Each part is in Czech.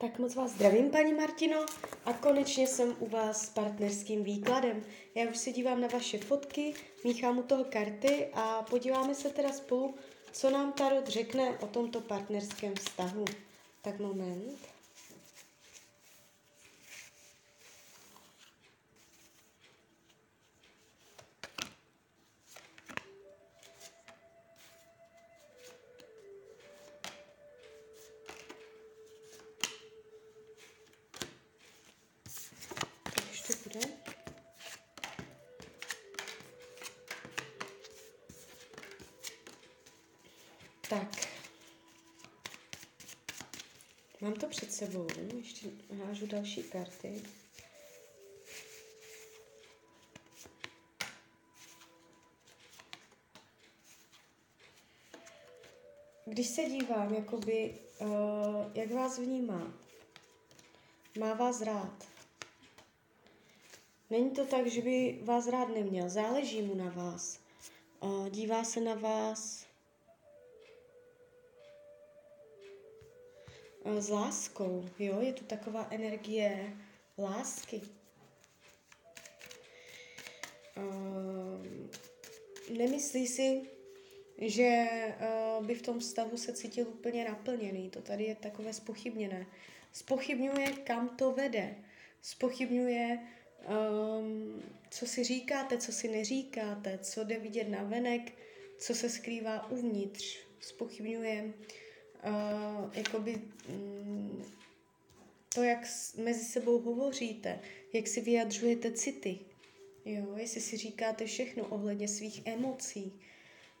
Tak moc vás zdravím, paní Martino, a konečně jsem u vás s partnerským výkladem. Já už se dívám na vaše fotky, míchám u toho karty a podíváme se teda spolu, co nám Tarot řekne o tomto partnerském vztahu. Tak moment. Mám to před sebou, ještě hážu další karty. Když se dívám, jakoby, uh, jak vás vnímá, má vás rád, Není to tak, že by vás rád neměl. Záleží mu na vás. Dívá se na vás s láskou. Jo? Je tu taková energie lásky. Nemyslí si, že by v tom vztahu se cítil úplně naplněný. To tady je takové spochybněné. Spochybňuje, kam to vede. Spochybňuje, um, co si říkáte, co si neříkáte, co jde vidět na venek, co se skrývá uvnitř. Spochybňuje uh, jakoby um, to, jak mezi sebou hovoříte, jak si vyjadřujete city. Jo, jestli si říkáte všechno ohledně svých emocí.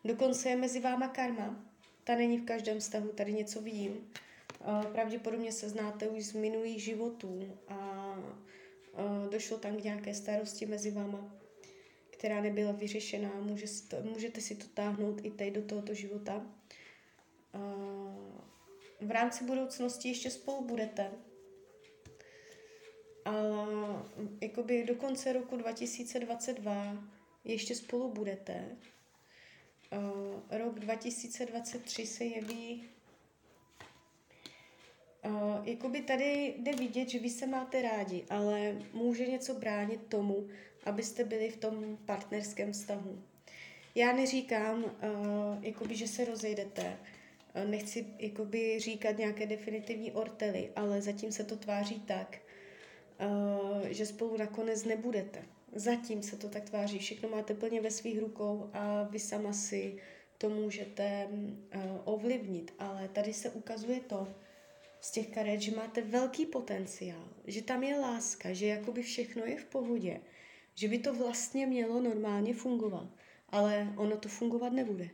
Dokonce je mezi váma karma. Ta není v každém vztahu, tady něco vidím. Uh, pravděpodobně se znáte už z minulých životů a došlo tam k nějaké starosti mezi váma, která nebyla vyřešená. Může si to, můžete si to táhnout i teď do tohoto života. V rámci budoucnosti ještě spolu budete. Ale jakoby do konce roku 2022 ještě spolu budete. Rok 2023 se jeví Uh, jakoby tady jde vidět, že vy se máte rádi, ale může něco bránit tomu, abyste byli v tom partnerském vztahu. Já neříkám, jakoby, že se rozejdete, nechci jakoby, říkat nějaké definitivní ortely, ale zatím se to tváří tak, uh, že spolu nakonec nebudete. Zatím se to tak tváří, všechno máte plně ve svých rukou a vy sama si to můžete uh, ovlivnit, ale tady se ukazuje to, z těch karet, že máte velký potenciál, že tam je láska, že jakoby všechno je v pohodě, že by to vlastně mělo normálně fungovat, ale ono to fungovat nebude.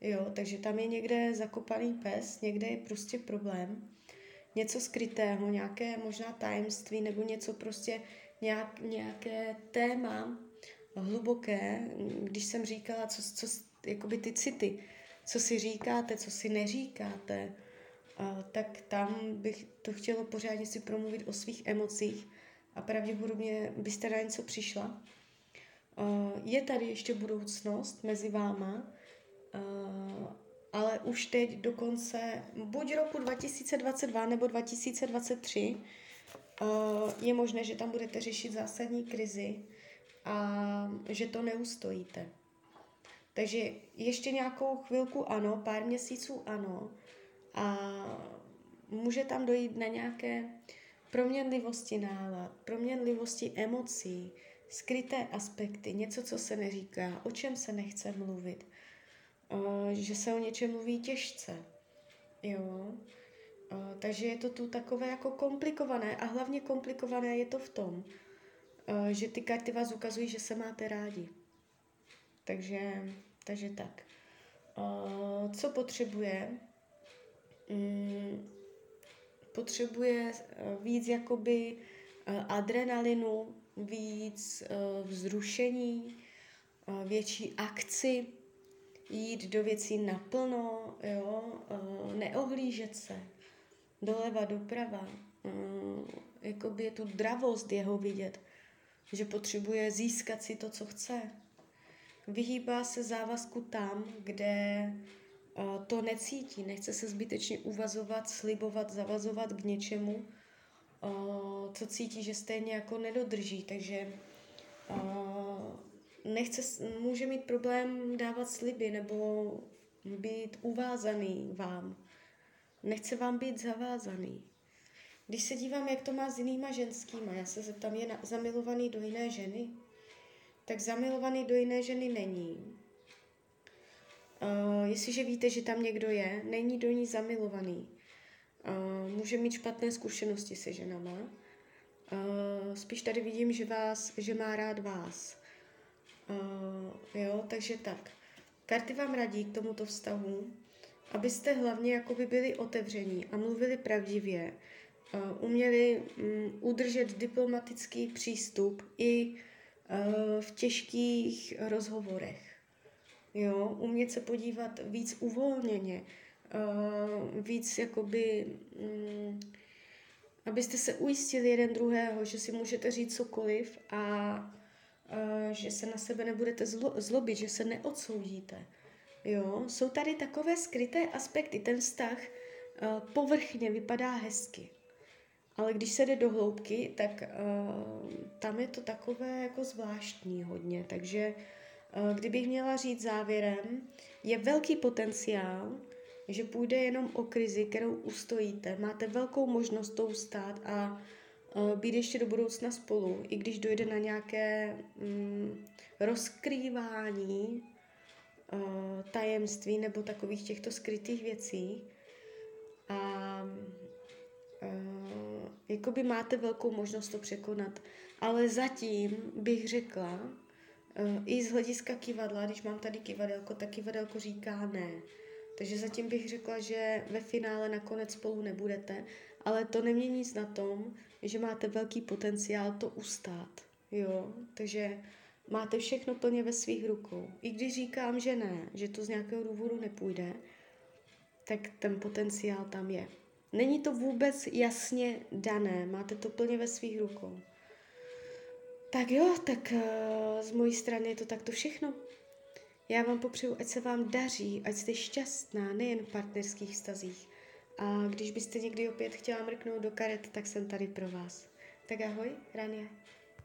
Jo, takže tam je někde zakopaný pes, někde je prostě problém, něco skrytého, nějaké možná tajemství nebo něco prostě nějak, nějaké téma hluboké, když jsem říkala, co, co, jakoby ty city, co si říkáte, co si neříkáte, tak tam bych to chtělo pořádně si promluvit o svých emocích a pravděpodobně byste na něco přišla. Je tady ještě budoucnost mezi váma, ale už teď dokonce buď roku 2022 nebo 2023 je možné, že tam budete řešit zásadní krizi a že to neustojíte. Takže ještě nějakou chvilku ano, pár měsíců ano, a může tam dojít na nějaké proměnlivosti nálad, proměnlivosti emocí, skryté aspekty, něco, co se neříká, o čem se nechce mluvit, že se o něčem mluví těžce. Jo? Takže je to tu takové jako komplikované a hlavně komplikované je to v tom, že ty karty vás ukazují, že se máte rádi. Takže, takže tak. Co potřebuje mm, potřebuje eh, víc jakoby eh, adrenalinu, víc eh, vzrušení, větší akci, jít do věcí naplno, jo, neohlížet se, doleva, doprava, jakoby je tu dravost jeho vidět, že potřebuje získat si to, co chce. Vyhýbá se závazku tam, kde to necítí, nechce se zbytečně uvazovat, slibovat, zavazovat k něčemu, co cítí, že stejně jako nedodrží, takže nechce, může mít problém dávat sliby nebo být uvázaný vám. Nechce vám být zavázaný. Když se dívám, jak to má s jinýma ženskýma, já se zeptám, je na, zamilovaný do jiné ženy? Tak zamilovaný do jiné ženy není. Uh, jestliže víte, že tam někdo je, není do ní zamilovaný. Uh, může mít špatné zkušenosti se ženama. Uh, spíš tady vidím, že, vás, že má rád vás. Uh, jo, takže tak. Karty vám radí k tomuto vztahu, abyste hlavně jakoby byli otevření a mluvili pravdivě, uh, uměli um, udržet diplomatický přístup i uh, v těžkých rozhovorech. Jo, umět se podívat víc uvolněně, uh, víc jakoby, um, abyste se ujistili jeden druhého, že si můžete říct cokoliv a že se na sebe nebudete zlo, zlobit, že se neodsoudíte. Jo, jsou tady takové skryté aspekty. Ten vztah uh, povrchně vypadá hezky. Ale když se jde do hloubky, tak uh, tam je to takové jako zvláštní hodně. Takže uh, kdybych měla říct závěrem, je velký potenciál, že půjde jenom o krizi, kterou ustojíte. Máte velkou možnost to ustát a být ještě do budoucna spolu, i když dojde na nějaké um, rozkrývání uh, tajemství nebo takových těchto skrytých věcí. A uh, jakoby máte velkou možnost to překonat. Ale zatím bych řekla, uh, i z hlediska kivadla, když mám tady kivadelko, tak kivadelko říká ne. Takže zatím bych řekla, že ve finále nakonec spolu nebudete, ale to nemění nic na tom, že máte velký potenciál to ustát. Jo, takže máte všechno plně ve svých rukou. I když říkám, že ne, že to z nějakého důvodu nepůjde, tak ten potenciál tam je. Není to vůbec jasně dané, máte to plně ve svých rukou. Tak jo, tak uh, z mojí strany je to takto všechno. Já vám popřeju, ať se vám daří, ať jste šťastná, nejen v partnerských vztazích. A když byste někdy opět chtěla mrknout do karet, tak jsem tady pro vás. Tak ahoj, Rania.